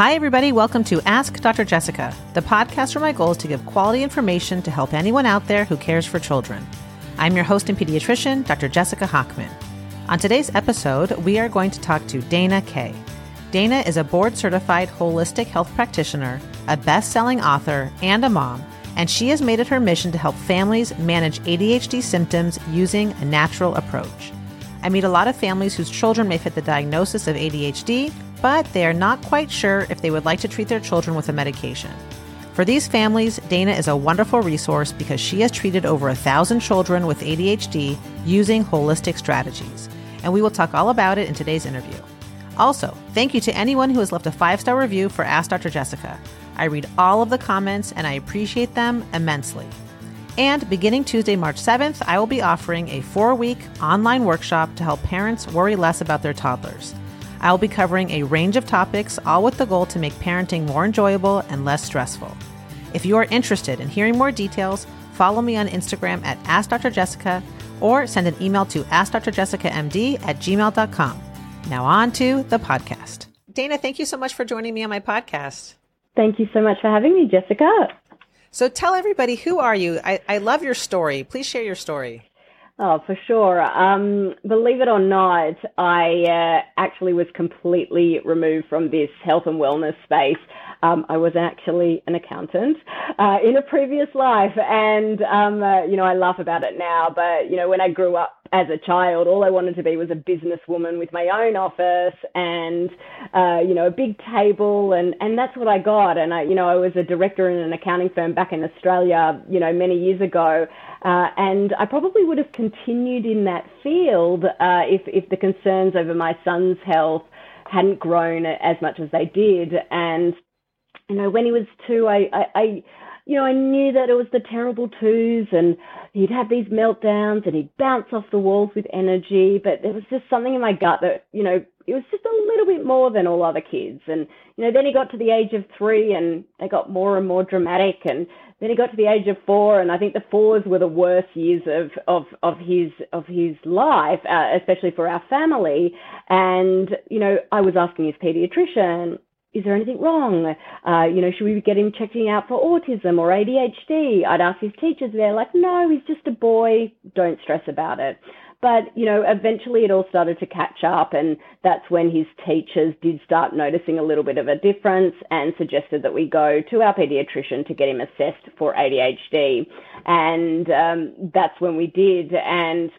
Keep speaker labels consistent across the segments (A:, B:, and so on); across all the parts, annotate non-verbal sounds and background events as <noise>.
A: Hi, everybody. Welcome to Ask Dr. Jessica, the podcast where my goal is to give quality information to help anyone out there who cares for children. I'm your host and pediatrician, Dr. Jessica Hochman. On today's episode, we are going to talk to Dana Kay. Dana is a board certified holistic health practitioner, a best selling author, and a mom, and she has made it her mission to help families manage ADHD symptoms using a natural approach. I meet a lot of families whose children may fit the diagnosis of ADHD, but they are not quite sure if they would like to treat their children with a medication. For these families, Dana is a wonderful resource because she has treated over a thousand children with ADHD using holistic strategies. And we will talk all about it in today's interview. Also, thank you to anyone who has left a five star review for Ask Dr. Jessica. I read all of the comments and I appreciate them immensely. And beginning Tuesday, March 7th, I will be offering a four week online workshop to help parents worry less about their toddlers. I'll be covering a range of topics, all with the goal to make parenting more enjoyable and less stressful. If you are interested in hearing more details, follow me on Instagram at AskDrJessica or send an email to AskDrJessicaMD at gmail.com. Now on to the podcast. Dana, thank you so much for joining me on my podcast.
B: Thank you so much for having me, Jessica.
A: So tell everybody, who are you? I, I love your story. Please share your story.
B: Oh, for sure. Um, believe it or not, I uh, actually was completely removed from this health and wellness space. Um, I was actually an accountant uh, in a previous life, and um, uh, you know I laugh about it now. But you know when I grew up as a child, all I wanted to be was a businesswoman with my own office and uh, you know a big table, and and that's what I got. And I you know I was a director in an accounting firm back in Australia, you know many years ago, uh, and I probably would have continued in that field uh, if if the concerns over my son's health hadn't grown as much as they did, and you know, when he was two, I, I, I, you know, I knew that it was the terrible twos and he'd have these meltdowns and he'd bounce off the walls with energy. But there was just something in my gut that, you know, it was just a little bit more than all other kids. And, you know, then he got to the age of three and they got more and more dramatic. And then he got to the age of four. And I think the fours were the worst years of, of, of his, of his life, uh, especially for our family. And, you know, I was asking his pediatrician, is there anything wrong? Uh, you know, should we be getting checking out for autism or ADHD? I'd ask his teachers, they're like, no, he's just a boy. Don't stress about it. But, you know, eventually it all started to catch up, and that's when his teachers did start noticing a little bit of a difference and suggested that we go to our pediatrician to get him assessed for ADHD. And um, that's when we did. And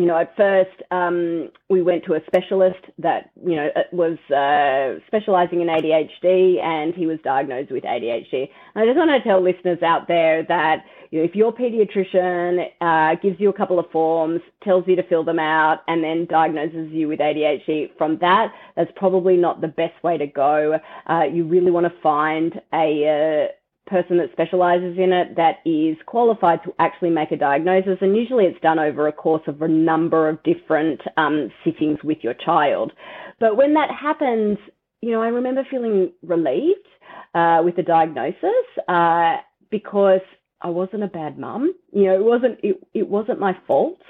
B: you know, at first um, we went to a specialist that, you know, was uh, specializing in ADHD and he was diagnosed with ADHD. And I just want to tell listeners out there that, you know, if your pediatrician uh, gives you a couple of forms, tells you to fill them out, and then diagnoses you with ADHD from that, that's probably not the best way to go. Uh, you really want to find a, uh, person that specializes in it that is qualified to actually make a diagnosis. And usually it's done over a course of a number of different um, sittings with your child. But when that happens, you know, I remember feeling relieved uh, with the diagnosis uh, because I wasn't a bad mum. You know, it wasn't it, it wasn't my fault.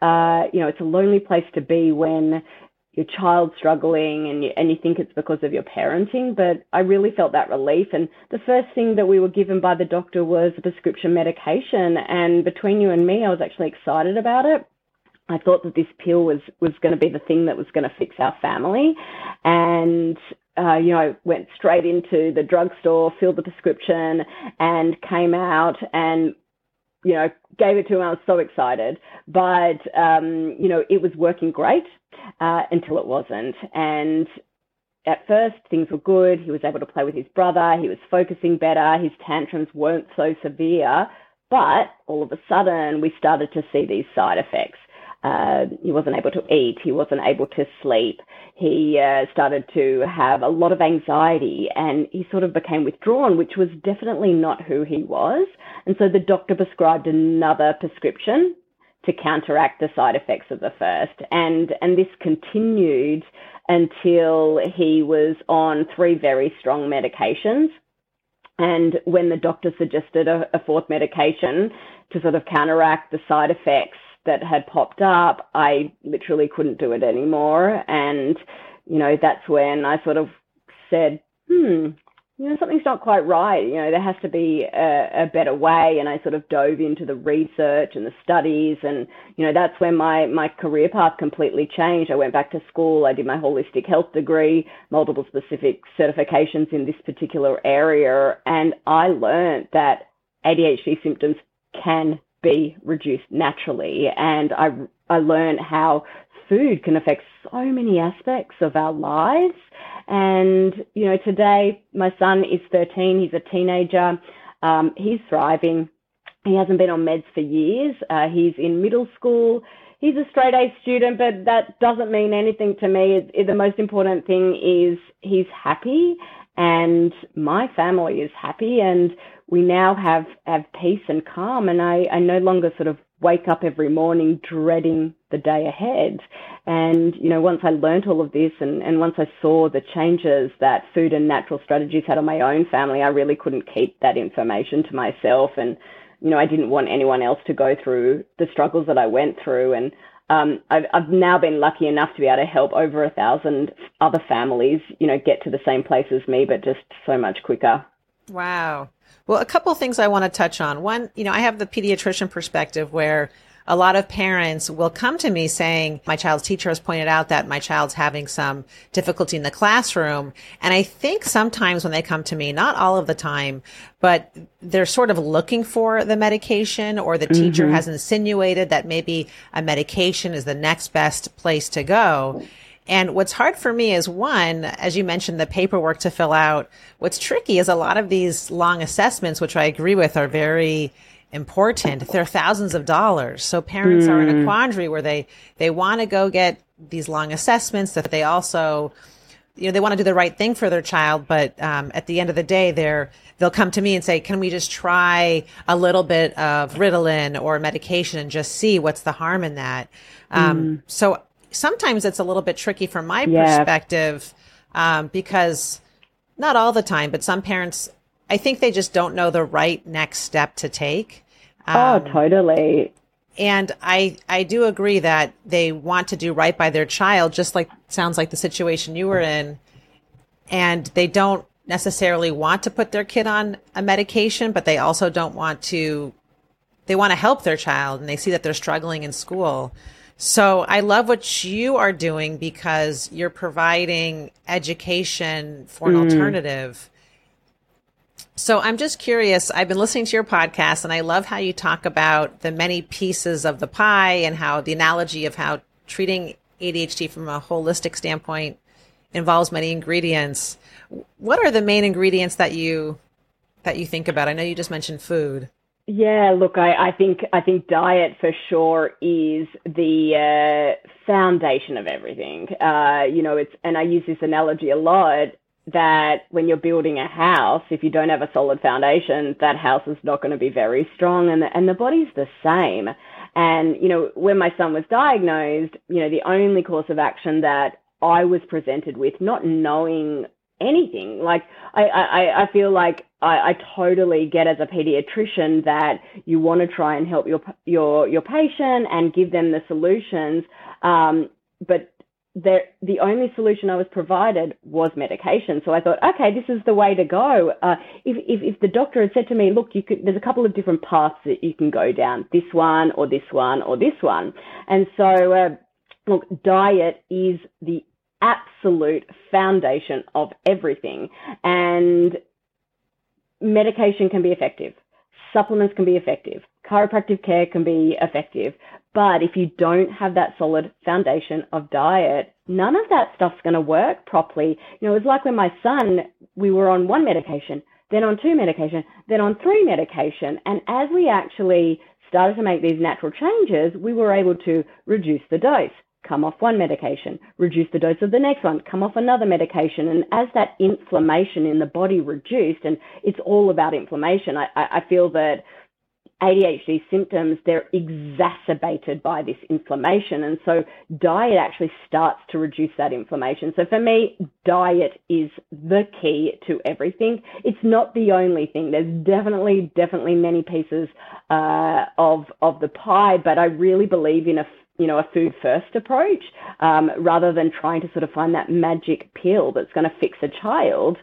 B: Uh, you know, it's a lonely place to be when your child struggling and you, and you think it's because of your parenting, but I really felt that relief. And the first thing that we were given by the doctor was a prescription medication. And between you and me, I was actually excited about it. I thought that this pill was, was going to be the thing that was going to fix our family. And, uh, you know, went straight into the drugstore, filled the prescription, and came out and you know, gave it to him. I was so excited, but um, you know, it was working great uh, until it wasn't. And at first, things were good. He was able to play with his brother. He was focusing better. His tantrums weren't so severe. But all of a sudden, we started to see these side effects. Uh, he wasn't able to eat. He wasn't able to sleep. He uh, started to have a lot of anxiety and he sort of became withdrawn, which was definitely not who he was. And so the doctor prescribed another prescription to counteract the side effects of the first. And, and this continued until he was on three very strong medications. And when the doctor suggested a, a fourth medication to sort of counteract the side effects, that had popped up, I literally couldn't do it anymore. And, you know, that's when I sort of said, hmm, you know, something's not quite right. You know, there has to be a, a, better way. And I sort of dove into the research and the studies. And, you know, that's when my, my career path completely changed. I went back to school. I did my holistic health degree, multiple specific certifications in this particular area. And I learned that ADHD symptoms can be reduced naturally. And I, I learned how food can affect so many aspects of our lives. And, you know, today my son is 13, he's a teenager, um, he's thriving. He hasn't been on meds for years. Uh, he's in middle school. He's a straight A student, but that doesn't mean anything to me. It, it, the most important thing is he's happy and my family is happy and we now have, have peace and calm. And I, I no longer sort of wake up every morning dreading the day ahead. And, you know, once I learned all of this and, and once I saw the changes that food and natural strategies had on my own family, I really couldn't keep that information to myself. And, you know, I didn't want anyone else to go through the struggles that I went through. And um, I've, I've now been lucky enough to be able to help over a thousand other families, you know, get to the same place as me, but just so much quicker.
A: Wow. Well, a couple things I want to touch on. One, you know, I have the pediatrician perspective where a lot of parents will come to me saying, my child's teacher has pointed out that my child's having some difficulty in the classroom. And I think sometimes when they come to me, not all of the time, but they're sort of looking for the medication or the mm-hmm. teacher has insinuated that maybe a medication is the next best place to go. And what's hard for me is one, as you mentioned, the paperwork to fill out. What's tricky is a lot of these long assessments, which I agree with are very important. They're thousands of dollars. So parents mm. are in a hmm. quandary where they, they want to go get these long assessments that they also, you know, they want to do the right thing for their child. But, um, at the end of the day, they're, they'll come to me and say, can we just try a little bit of Ritalin or medication and just see what's the harm in that? Um, mm. so sometimes it's a little bit tricky from my yeah. perspective, um, because not all the time, but some parents I think they just don't know the right next step to take.
B: Oh, um, oh, totally.
A: And I, I do agree that they want to do right by their child, just like sounds like the situation you were in. And they don't necessarily want to put their kid on a medication, but they also don't want to, they want to help their child and they see that they're struggling in school. So I love what you are doing because you're providing education for an mm. alternative so I'm just curious. I've been listening to your podcast and I love how you talk about the many pieces of the pie and how the analogy of how treating ADHD from a holistic standpoint involves many ingredients. What are the main ingredients that you that you think about? I know you just mentioned food.
B: Yeah, look, I, I think I think diet for sure is the uh, foundation of everything. Uh, you know, it's and I use this analogy a lot that when you're building a house, if you don't have a solid foundation, that house is not going to be very strong. And the, and the body's the same. And, you know, when my son was diagnosed, you know, the only course of action that I was presented with, not knowing anything, like I, I, I feel like I, I totally get as a pediatrician that you want to try and help your, your, your patient and give them the solutions. Um, but the the only solution I was provided was medication. So I thought, okay, this is the way to go. Uh, if, if, if the doctor had said to me, look, you could, there's a couple of different paths that you can go down, this one or this one or this one. And so, uh, look, diet is the absolute foundation of everything. And medication can be effective. Supplements can be effective. Chiropractic care can be effective. But if you don't have that solid foundation of diet, none of that stuff's going to work properly. You know, it's like when my son, we were on one medication, then on two medication, then on three medication. And as we actually started to make these natural changes, we were able to reduce the dose, come off one medication, reduce the dose of the next one, come off another medication. And as that inflammation in the body reduced, and it's all about inflammation, I, I feel that ADHD symptoms, they're exacerbated by this inflammation. And so diet actually starts to reduce that inflammation. So for me, diet is the key to everything. It's not the only thing. There's definitely, definitely many pieces uh, of, of the pie, but I really believe in a you know, a food first approach, um, rather than trying to sort of find that magic pill that's going to fix a child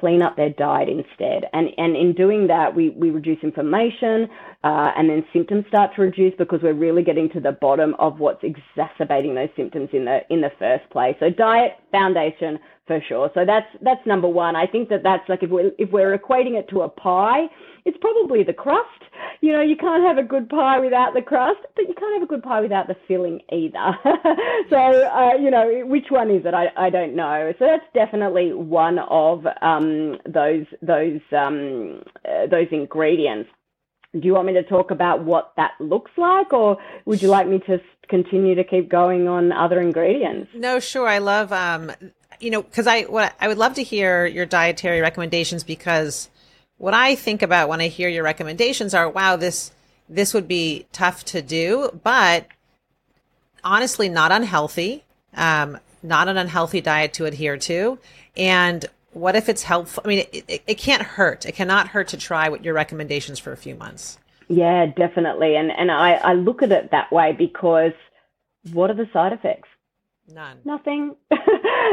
B: clean up their diet instead. And, and in doing that, we, we reduce inflammation uh, and then symptoms start to reduce because we're really getting to the bottom of what's exacerbating those symptoms in the, in the first place. So diet, foundation, for sure. So that's that's number one. I think that that's like if we're if we're equating it to a pie, it's probably the crust. You know, you can't have a good pie without the crust, but you can't have a good pie without the filling either. <laughs> so uh, you know, which one is it? I, I don't know. So that's definitely one of um, those those um, uh, those ingredients. Do you want me to talk about what that looks like, or would you like me to continue to keep going on other ingredients?
A: No, sure. I love um, you know, because I what I would love to hear your dietary recommendations because what I think about when I hear your recommendations are, wow, this this would be tough to do, but honestly, not unhealthy, um, not an unhealthy diet to adhere to, and what if it's helpful? I mean, it, it, it can't hurt. It cannot hurt to try what your recommendations for a few months.
B: Yeah, definitely, and and I, I look at it that way because what are the side effects?
A: None.
B: Nothing. <laughs>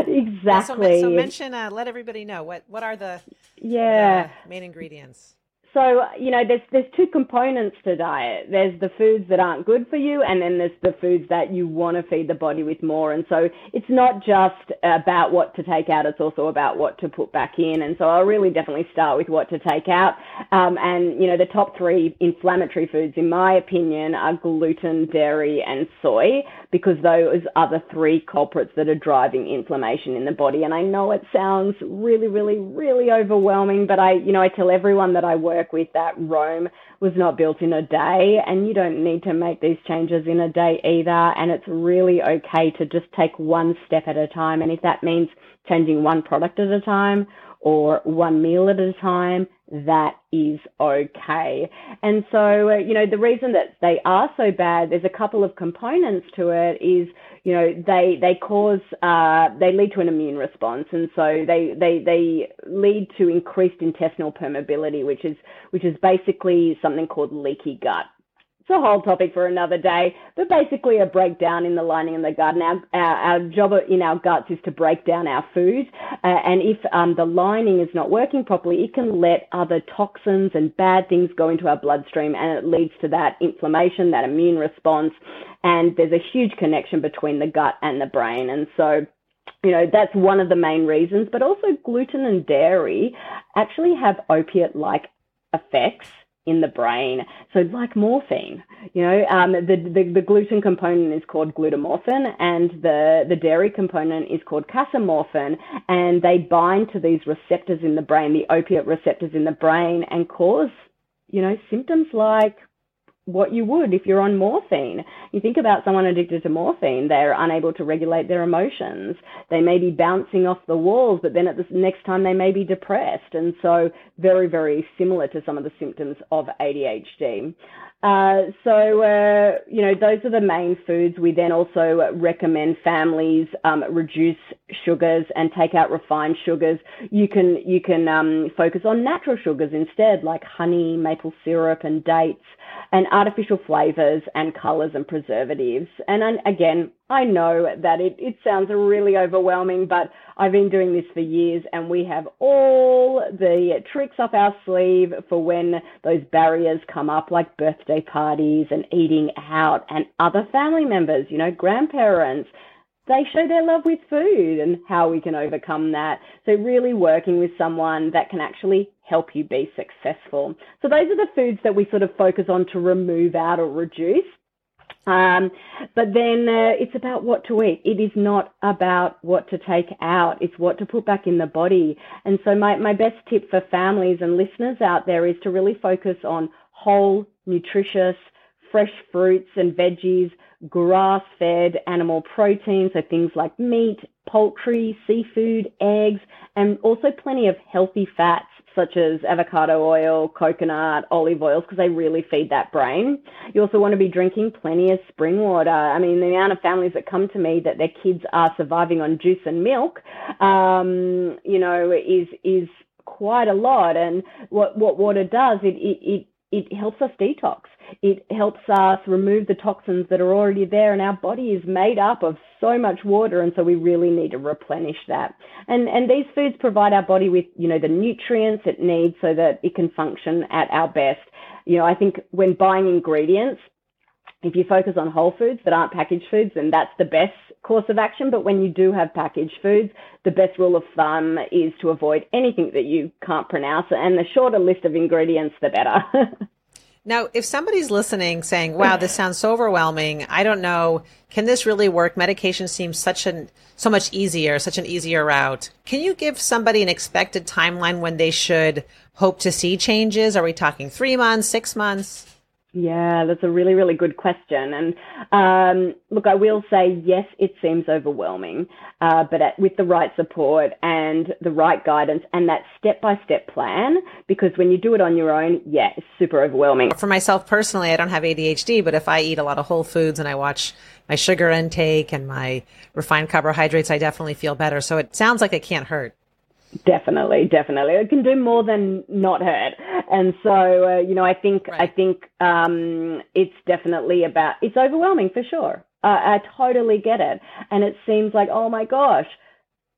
B: exactly.
A: So, so mention, uh, let everybody know what what are the
B: yeah
A: the main ingredients.
B: So, you know, there's there's two components to diet. There's the foods that aren't good for you, and then there's the foods that you want to feed the body with more. And so it's not just about what to take out, it's also about what to put back in. And so I'll really definitely start with what to take out. Um, and, you know, the top three inflammatory foods, in my opinion, are gluten, dairy, and soy, because those are the three culprits that are driving inflammation in the body. And I know it sounds really, really, really overwhelming, but I, you know, I tell everyone that I work work with that Rome was not built in a day and you don't need to make these changes in a day either. And it's really okay to just take one step at a time. And if that means changing one product at a time or one meal at a time, that is okay. And so, uh, you know, the reason that they are so bad, there's a couple of components to it is, you know, they, they cause, uh, they lead to an immune response. And so they, they, they lead to increased intestinal permeability, which is, which is basically something called leaky gut it's a whole topic for another day, but basically a breakdown in the lining of the gut. Our, our, our job in our guts is to break down our food. Uh, and if um, the lining is not working properly, it can let other toxins and bad things go into our bloodstream and it leads to that inflammation, that immune response. And there's a huge connection between the gut and the brain. And so, you know, that's one of the main reasons, but also gluten and dairy actually have opiate like effects in the brain. So like morphine, you know, um, the, the, the gluten component is called gluteomorphin and the, the dairy component is called casomorphin and they bind to these receptors in the brain, the opiate receptors in the brain and cause, you know, symptoms like what you would if you're on morphine. You think about someone addicted to morphine, they're unable to regulate their emotions. They may be bouncing off the walls, but then at the next time they may be depressed. And so very, very similar to some of the symptoms of ADHD. Uh, so, uh, you know, those are the main foods. We then also recommend families um, reduce sugars and take out refined sugars. You can you can um, focus on natural sugars instead, like honey, maple syrup, and dates and artificial flavors and colors and preservatives. And again, I know that it, it sounds really overwhelming, but I've been doing this for years and we have all the tricks up our sleeve for when those barriers come up, like birthday parties and eating out and other family members, you know, grandparents they show their love with food and how we can overcome that. So really working with someone that can actually help you be successful. So those are the foods that we sort of focus on to remove out or reduce. Um, but then uh, it's about what to eat. It is not about what to take out. It's what to put back in the body. And so my, my best tip for families and listeners out there is to really focus on whole, nutritious, fresh fruits and veggies, grass fed animal protein, so things like meat, poultry, seafood, eggs, and also plenty of healthy fats such as avocado oil, coconut, olive oils, because they really feed that brain. You also want to be drinking plenty of spring water. I mean, the amount of families that come to me that their kids are surviving on juice and milk, um, you know, is is quite a lot. And what what water does, it it, it it helps us detox. It helps us remove the toxins that are already there, and our body is made up of so much water, and so we really need to replenish that. And and these foods provide our body with you know the nutrients it needs so that it can function at our best. You know, I think when buying ingredients, if you focus on whole foods that aren't packaged foods, then that's the best course of action. But when you do have packaged foods, the best rule of thumb is to avoid anything that you can't pronounce. And the shorter list of ingredients, the better. <laughs>
A: now, if somebody's listening saying, wow, this sounds so overwhelming, I don't know, can this really work? Medication seems such an, so much easier, such an easier route. Can you give somebody an expected timeline when they should hope to see changes? Are we talking three months, six months?
B: Yeah, that's a really, really good question. And um, look, I will say, yes, it seems overwhelming, uh, but at, with the right support and the right guidance and that step by step plan, because when you do it on your own, yeah, it's super overwhelming.
A: For myself personally, I don't have ADHD, but if I eat a lot of whole foods and I watch my sugar intake and my refined carbohydrates, I definitely feel better. So it sounds like it can't hurt.
B: Definitely, definitely. It can do more than not hurt. And so, uh, you know, I think, right. I think, um, it's definitely about, it's overwhelming for sure. Uh, I totally get it. And it seems like, oh my gosh.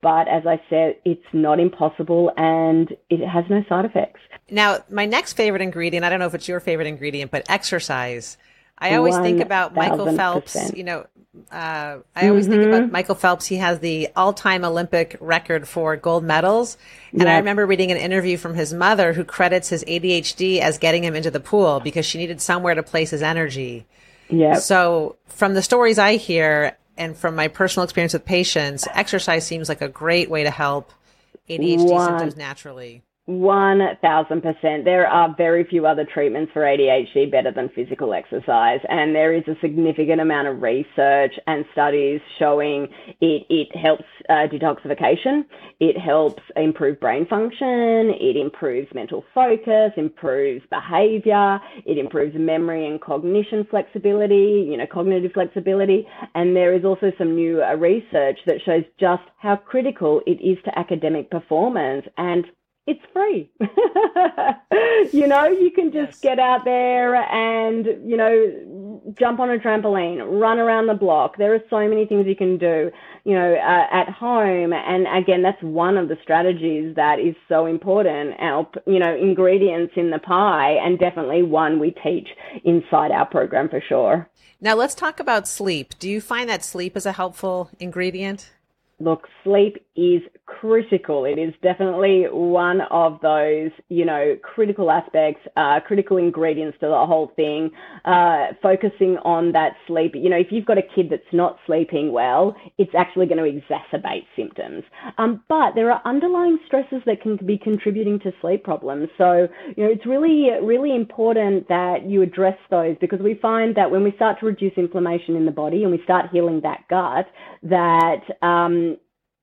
B: But as I said, it's not impossible and it has no side effects.
A: Now, my next favorite ingredient, I don't know if it's your favorite ingredient, but exercise. I always think about Michael Phelps, you know, uh, I always mm-hmm. think about mm-hmm. Michael Phelps. He has the all-time Olympic record for gold medals, and yep. I remember reading an interview from his mother who credits his ADHD as getting him into the pool because she needed somewhere to place his energy.
B: Yeah.
A: So from the stories I hear and from my personal experience with patients, exercise seems like a great way to help ADHD One. symptoms naturally.
B: 1000%. There are very few other treatments for ADHD better than physical exercise. And there is a significant amount of research and studies showing it, it helps uh, detoxification. It helps improve brain function. It improves mental focus, improves behavior. It improves memory and cognition flexibility, you know, cognitive flexibility. And there is also some new uh, research that shows just how critical it is to academic performance and it's free. <laughs> you know, you can just yes. get out there and, you know, jump on a trampoline, run around the block. There are so many things you can do, you know, uh, at home. And again, that's one of the strategies that is so important. Our, you know, ingredients in the pie and definitely one we teach inside our program for sure.
A: Now let's talk about sleep. Do you find that sleep is a helpful ingredient?
B: Look, sleep is critical. It is definitely one of those, you know, critical aspects, uh, critical ingredients to the whole thing. Uh, focusing on that sleep. You know, if you've got a kid that's not sleeping well, it's actually going to exacerbate symptoms. Um, but there are underlying stresses that can be contributing to sleep problems. So, you know, it's really, really important that you address those because we find that when we start to reduce inflammation in the body and we start healing that gut, that um,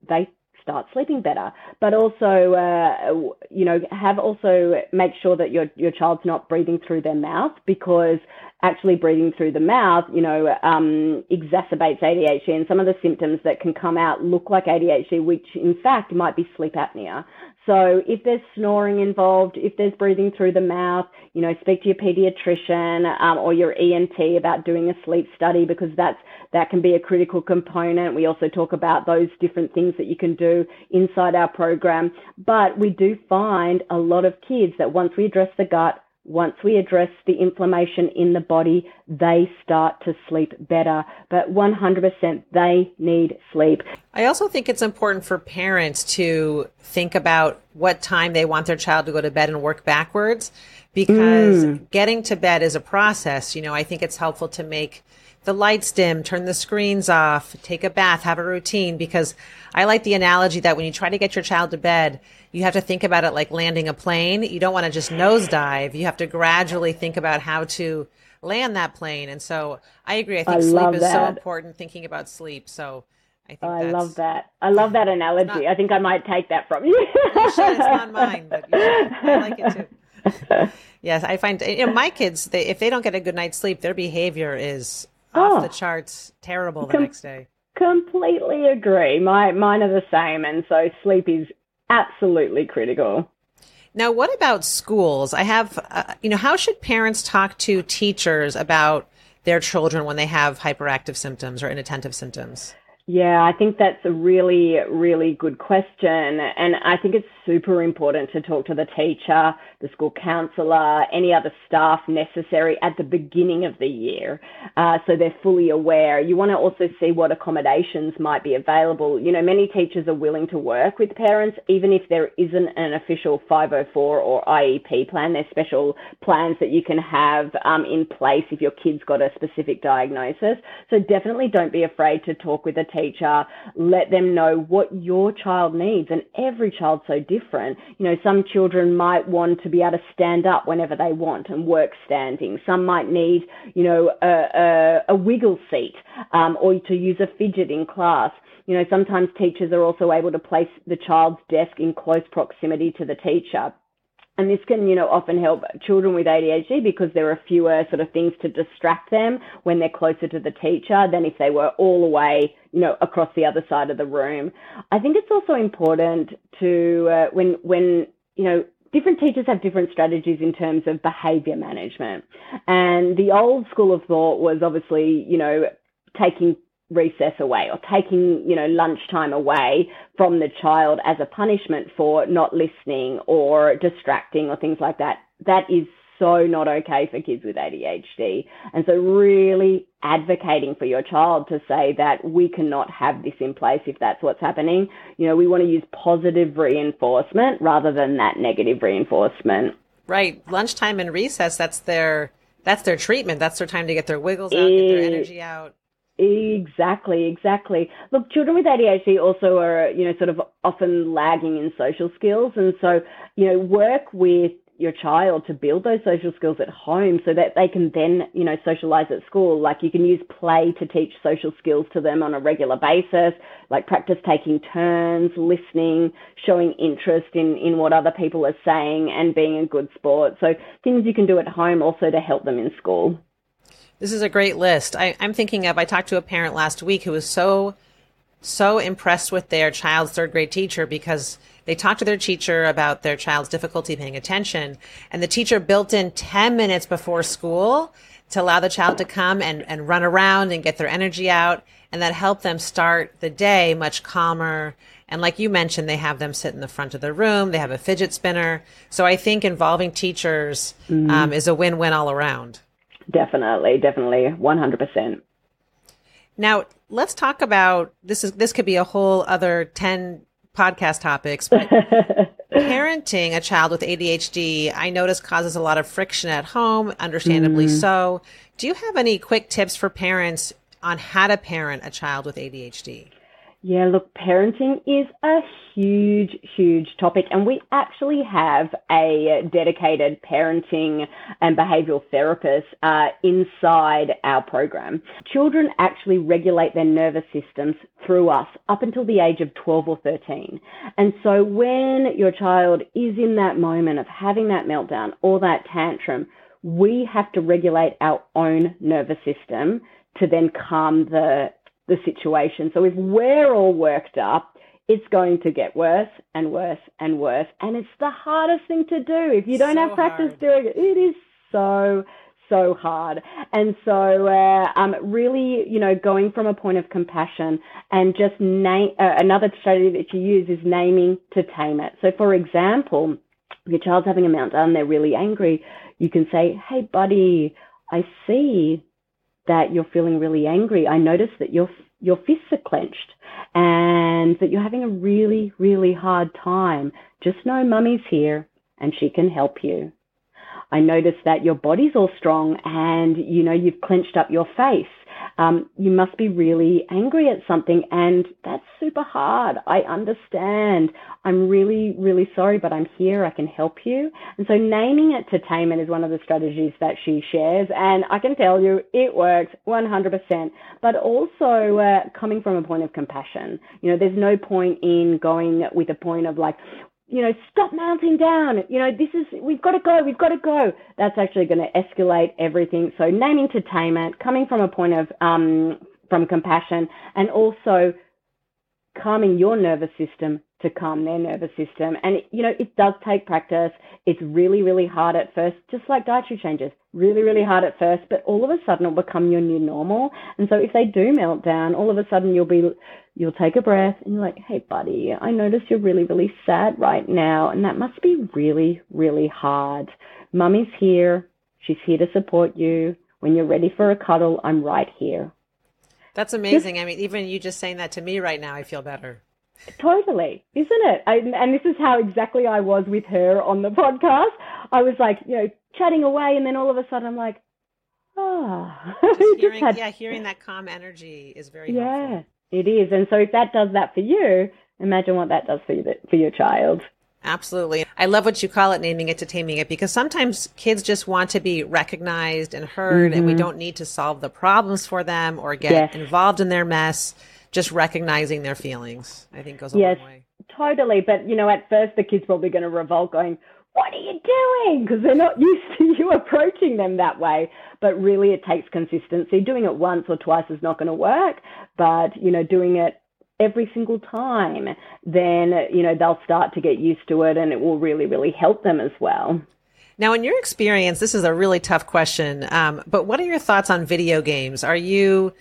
B: they start sleeping better. But also, uh, you know, have also make sure that your your child's not breathing through their mouth because actually breathing through the mouth, you know, um, exacerbates ADHD. And some of the symptoms that can come out look like ADHD, which in fact might be sleep apnea. So if there's snoring involved, if there's breathing through the mouth, you know, speak to your pediatrician um, or your ENT about doing a sleep study because that's that can be a critical component. We also talk about those different things that you can do inside our program. But we do find a lot of kids that once we address the gut, once we address the inflammation in the body, they start to sleep better. But 100% they need sleep.
A: I also think it's important for parents to think about what time they want their child to go to bed and work backwards because mm. getting to bed is a process. You know, I think it's helpful to make the lights dim, turn the screens off, take a bath, have a routine because I like the analogy that when you try to get your child to bed, you have to think about it like landing a plane. You don't want to just nosedive. You have to gradually think about how to land that plane. And so I agree. I think I sleep is that. so important thinking about sleep. So I think
B: I love that. I love that analogy. Not, I think I might take that from you.
A: you should. It's not <laughs> mine, but I like it too. <laughs> yes, I find you know, my kids. They, if they don't get a good night's sleep, their behavior is off the oh. charts, terrible the com- next day.
B: Completely agree. My mine are the same, and so sleep is absolutely critical.
A: Now, what about schools? I have, uh, you know, how should parents talk to teachers about their children when they have hyperactive symptoms or inattentive symptoms?
B: Yeah, I think that's a really, really good question. And I think it's super important to talk to the teacher, the school counsellor, any other staff necessary at the beginning of the year uh, so they're fully aware. You want to also see what accommodations might be available. You know, many teachers are willing to work with parents, even if there isn't an official 504 or IEP plan. There's special plans that you can have um, in place if your kid's got a specific diagnosis. So definitely don't be afraid to talk with a teacher. Let them know what your child needs. And every child's so different. You know, some children might want to be able to stand up whenever they want and work standing. Some might need, you know, a, a, a wiggle seat um, or to use a fidget in class. You know, sometimes teachers are also able to place the child's desk in close proximity to the teacher and this can, you know, often help children with ADHD because there are fewer sort of things to distract them when they're closer to the teacher than if they were all the way, you know, across the other side of the room. I think it's also important to, uh, when, when, you know, different teachers have different strategies in terms of behavior management. And the old school of thought was obviously, you know, taking recess away or taking, you know, lunchtime away from the child as a punishment for not listening or distracting or things like that. That is so not okay for kids with ADHD. And so really advocating for your child to say that we cannot have this in place if that's what's happening. You know, we want to use positive reinforcement rather than that negative reinforcement.
A: Right. Lunchtime and recess, that's their that's their treatment. That's their time to get their wiggles out, get their energy out.
B: Exactly, exactly. Look, children with ADHD also are, you know, sort of often lagging in social skills. And so, you know, work with your child to build those social skills at home so that they can then, you know, socialize at school. Like you can use play to teach social skills to them on a regular basis, like practice taking turns, listening, showing interest in, in what other people are saying and being a good sport. So things you can do at home also to help them in school.
A: This is a great list. I, I'm thinking of, I talked to a parent last week who was so, so impressed with their child's third grade teacher because they talked to their teacher about their child's difficulty paying attention. And the teacher built in 10 minutes before school to allow the child to come and, and run around and get their energy out. And that helped them start the day much calmer. And like you mentioned, they have them sit in the front of the room. They have a fidget spinner. So I think involving teachers mm-hmm. um, is a win-win all around.
B: Definitely, definitely, one hundred percent.
A: Now let's talk about this. Is this could be a whole other ten podcast topics, but <laughs> parenting a child with ADHD, I notice causes a lot of friction at home, understandably mm. so. Do you have any quick tips for parents on how to parent a child with ADHD?
B: Yeah, look, parenting is a huge, huge topic, and we actually have a dedicated parenting and behavioral therapist uh, inside our program. Children actually regulate their nervous systems through us up until the age of 12 or 13. And so when your child is in that moment of having that meltdown or that tantrum, we have to regulate our own nervous system to then calm the the situation. So if we're all worked up, it's going to get worse and worse and worse. And it's the hardest thing to do. If you don't so have practice hard. doing it, it is so, so hard. And so, uh, um, really, you know, going from a point of compassion and just name, uh, another strategy that you use is naming to tame it. So, for example, if your child's having a meltdown, they're really angry, you can say, Hey, buddy, I see that you're feeling really angry. I notice that your your fists are clenched and that you're having a really, really hard time. Just know mummy's here and she can help you. I notice that your body's all strong and you know you've clenched up your face um, you must be really angry at something, and that's super hard. I understand. I'm really, really sorry, but I'm here. I can help you. And so, naming it to tame it is one of the strategies that she shares, and I can tell you it works 100%. But also uh, coming from a point of compassion. You know, there's no point in going with a point of like, you know, stop mounting down. You know, this is, we've got to go, we've got to go. That's actually going to escalate everything. So tame it, coming from a point of, um, from compassion and also calming your nervous system to calm their nervous system. And, you know, it does take practice. It's really, really hard at first, just like dietary changes, really, really hard at first, but all of a sudden it'll become your new normal. And so if they do melt down, all of a sudden you'll be, you'll take a breath and you're like, hey, buddy, I notice you're really, really sad right now. And that must be really, really hard. Mummy's here. She's here to support you. When you're ready for a cuddle, I'm right here.
A: That's amazing. I mean, even you just saying that to me right now, I feel better.
B: Totally, isn't it? I, and this is how exactly I was with her on the podcast. I was like, you know, chatting away, and then all of a sudden I'm like, ah.
A: Oh. <laughs> Hearing, had, yeah, hearing that calm energy is very
B: yeah,
A: helpful.
B: it is. And so if that does that for you, imagine what that does for you, for your child.
A: Absolutely. I love what you call it, naming it to taming it, because sometimes kids just want to be recognized and heard, mm-hmm. and we mm-hmm. don't need to solve the problems for them or get yes. involved in their mess. Just recognizing their feelings, I think, goes a
B: yes,
A: long way.
B: Yes, totally. But, you know, at first the kid's probably going to revolt, going, What are you doing? Because they're not <laughs> used to you approaching them that way. But really, it takes consistency. Doing it once or twice is not going to work. But, you know, doing it every single time, then, you know, they'll start to get used to it and it will really, really help them as well.
A: Now, in your experience, this is a really tough question, um, but what are your thoughts on video games? Are you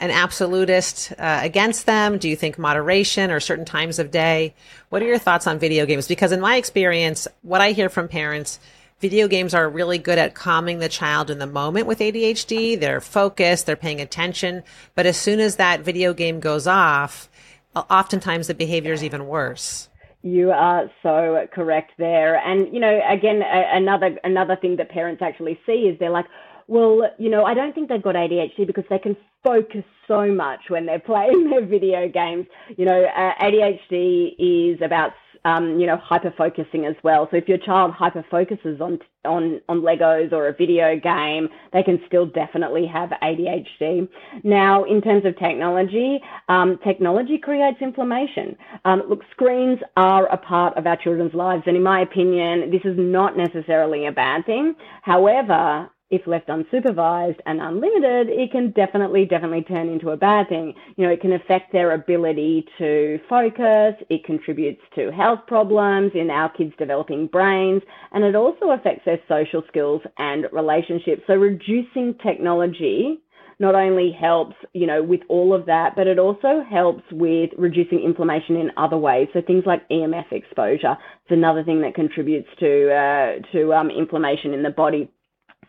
A: an absolutist uh, against them? Do you think moderation or certain times of day? What are your thoughts on video games? Because in my experience, what I hear from parents, video games are really good at calming the child in the moment with ADHD. They're focused, they're paying attention. But as soon as that video game goes off, oftentimes the behavior is even worse.
B: You are so correct there. And, you know, again, a- another, another thing that parents actually see is they're like, well, you know, I don't think they've got ADHD because they can focus so much when they're <laughs> playing their video games. You know, uh, ADHD is about um, you know, hyper focusing as well. So if your child hyper focuses on on on Legos or a video game, they can still definitely have ADHD. Now, in terms of technology, um, technology creates inflammation. Um, look, screens are a part of our children's lives, and in my opinion, this is not necessarily a bad thing. However, if left unsupervised and unlimited, it can definitely, definitely turn into a bad thing. You know, it can affect their ability to focus. It contributes to health problems in our kids' developing brains, and it also affects their social skills and relationships. So reducing technology not only helps, you know, with all of that, but it also helps with reducing inflammation in other ways. So things like EMF exposure is another thing that contributes to uh, to um, inflammation in the body.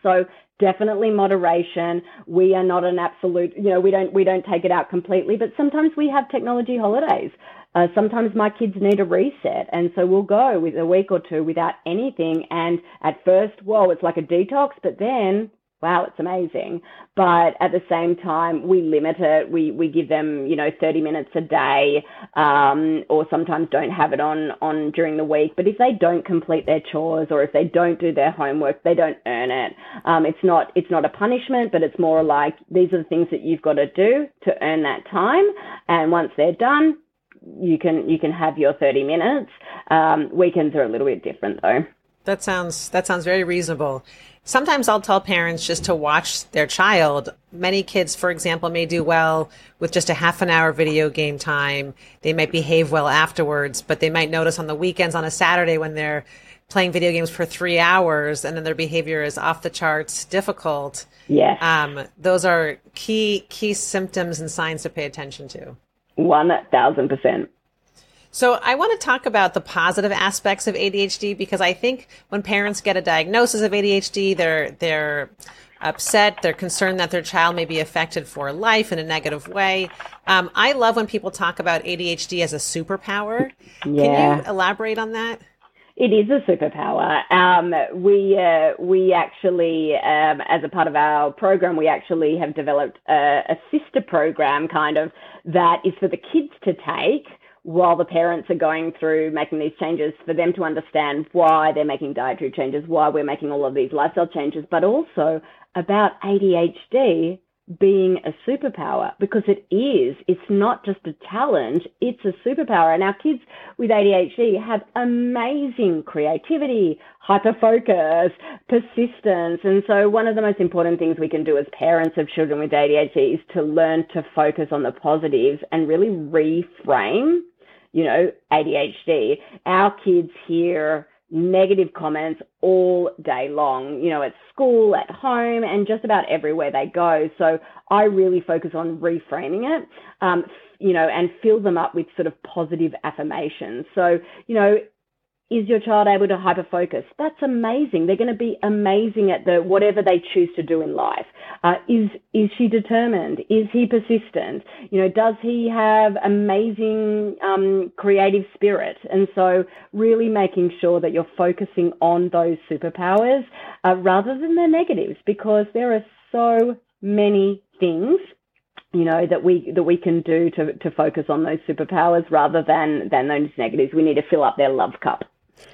B: So definitely moderation. We are not an absolute, you know, we don't we don't take it out completely, but sometimes we have technology holidays. Uh, sometimes my kids need a reset, and so we'll go with a week or two without anything. And at first, whoa, it's like a detox, but then wow, it's amazing. But at the same time, we limit it. We we give them, you know, 30 minutes a day, um, or sometimes don't have it on on during the week. But if they don't complete their chores or if they don't do their homework, they don't earn it. Um, it's not it's not a punishment, but it's more like these are the things that you've got to do to earn that time. And once they're done, you can you can have your 30 minutes. Um, weekends are a little bit different though.
A: That sounds that sounds very reasonable. Sometimes I'll tell parents just to watch their child. Many kids, for example, may do well with just a half an hour video game time. They might behave well afterwards, but they might notice on the weekends on a Saturday when they're playing video games for three hours and then their behavior is off the charts difficult.
B: Yes.
A: Um, those are key key symptoms and signs to pay attention to.
B: One thousand percent.
A: So I want to talk about the positive aspects of ADHD because I think when parents get a diagnosis of ADHD, they're they're upset, they're concerned that their child may be affected for life in a negative way. Um, I love when people talk about ADHD as a superpower. Yeah. Can you elaborate on that?
B: It is a superpower. Um, we uh, we actually, um, as a part of our program, we actually have developed a, a sister program, kind of that is for the kids to take while the parents are going through making these changes for them to understand why they're making dietary changes, why we're making all of these lifestyle changes, but also about ADHD being a superpower because it is. It's not just a challenge, it's a superpower. And our kids with ADHD have amazing creativity, hyperfocus, persistence. And so, one of the most important things we can do as parents of children with ADHD is to learn to focus on the positives and really reframe, you know, ADHD. Our kids hear negative comments all day long, you know, at school, at home, and just about everywhere they go. So I really focus on reframing it, um, you know, and fill them up with sort of positive affirmations. So, you know, is your child able to hyper focus? That's amazing. They're going to be amazing at the whatever they choose to do in life. Uh, is is she determined? Is he persistent? You know, does he have amazing um, creative spirit? And so, really making sure that you're focusing on those superpowers uh, rather than the negatives, because there are so many things you know that we that we can do to to focus on those superpowers rather than than those negatives. We need to fill up their love cup.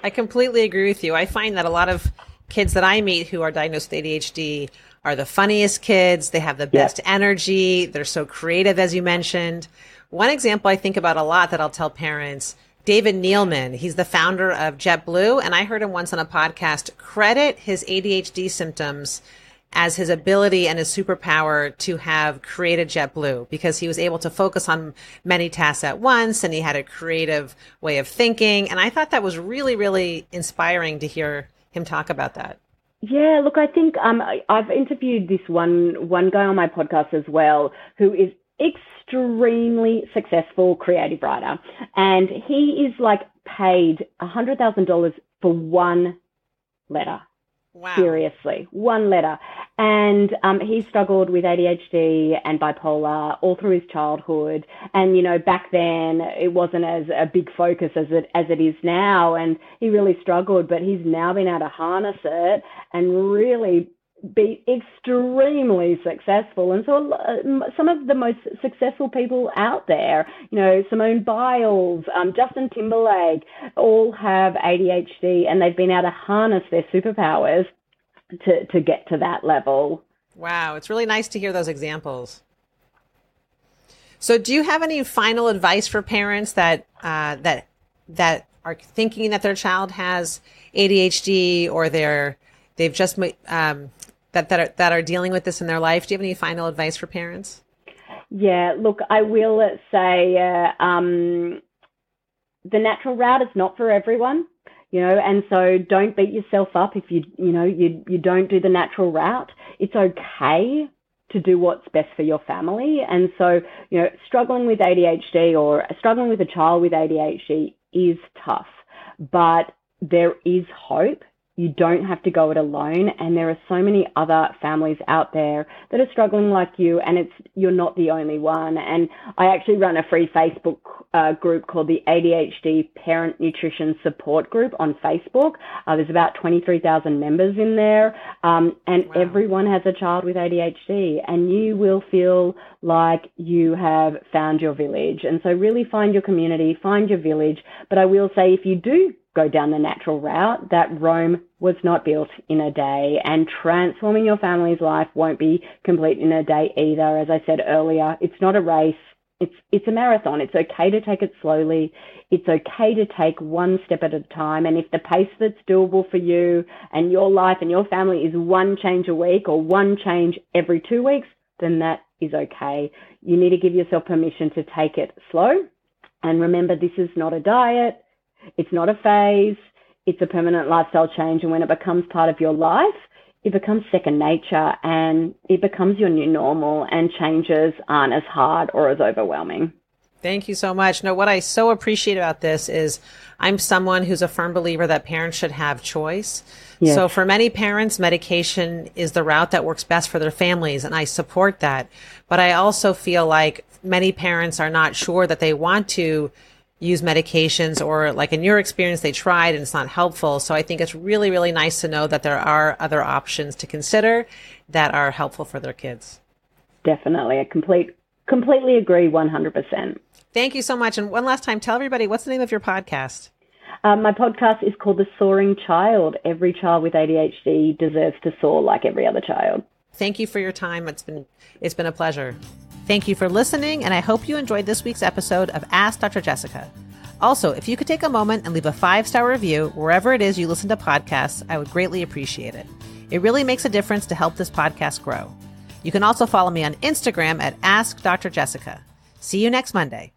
A: I completely agree with you. I find that a lot of kids that I meet who are diagnosed with ADHD are the funniest kids. They have the best yep. energy. They're so creative, as you mentioned. One example I think about a lot that I'll tell parents David Neeleman, he's the founder of JetBlue, and I heard him once on a podcast credit his ADHD symptoms as his ability and his superpower to have created JetBlue because he was able to focus on many tasks at once and he had a creative way of thinking. And I thought that was really, really inspiring to hear him talk about that.
B: Yeah, look, I think um, I've interviewed this one one guy on my podcast as well, who is extremely successful creative writer, and he is like paid a hundred thousand dollars for one letter
A: Wow.
B: Seriously, one letter. And um, he struggled with ADHD and bipolar all through his childhood. And, you know, back then it wasn't as a big focus as it, as it is now. And he really struggled, but he's now been able to harness it and really be extremely successful. And so uh, some of the most successful people out there, you know, Simone Biles, um, Justin Timberlake, all have ADHD and they've been able to harness their superpowers to, to get to that level.
A: Wow. It's really nice to hear those examples. So do you have any final advice for parents that, uh, that, that are thinking that their child has ADHD or they're, they've just um, that that are, that are dealing with this in their life. Do you have any final advice for parents?
B: Yeah, look, I will say uh, um, the natural route is not for everyone, you know, and so don't beat yourself up if you you know you you don't do the natural route. It's okay to do what's best for your family, and so you know, struggling with ADHD or struggling with a child with ADHD is tough, but there is hope you don't have to go it alone. And there are so many other families out there that are struggling like you, and it's you're not the only one. And I actually run a free Facebook uh, group called the ADHD Parent Nutrition Support Group on Facebook. Uh, there's about 23,000 members in there, um, and wow. everyone has a child with ADHD, and you will feel like you have found your village. And so, really find your community, find your village. But I will say, if you do go down the natural route, that Rome was not built in a day and transforming your family's life won't be complete in a day either. As I said earlier, it's not a race. It's, it's a marathon. It's okay to take it slowly. It's okay to take one step at a time. And if the pace that's doable for you and your life and your family is one change a week or one change every two weeks, then that is okay. You need to give yourself permission to take it slow. And remember, this is not a diet. It's not a phase, it's a permanent lifestyle change. And when it becomes part of your life, it becomes second nature and it becomes your new normal, and changes aren't as hard or as overwhelming.
A: Thank you so much. No, what I so appreciate about this is I'm someone who's a firm believer that parents should have choice. Yes. So for many parents, medication is the route that works best for their families, and I support that. But I also feel like many parents are not sure that they want to use medications or like in your experience they tried and it's not helpful. So i think it's really really nice to know that there are other options to consider that are helpful for their kids.
B: Definitely. I complete completely agree 100%
A: thank you so much. And one last time tell everybody what's the name of your podcast?
B: Um, my podcast is called the soaring child. Every child with adhd deserves to soar like every other child.
A: Thank you for your time. It's been it's been a pleasure. Thank you for listening, and I hope you enjoyed this week's episode of Ask Dr. Jessica. Also, if you could take a moment and leave a five star review wherever it is you listen to podcasts, I would greatly appreciate it. It really makes a difference to help this podcast grow. You can also follow me on Instagram at Ask Dr. Jessica. See you next Monday.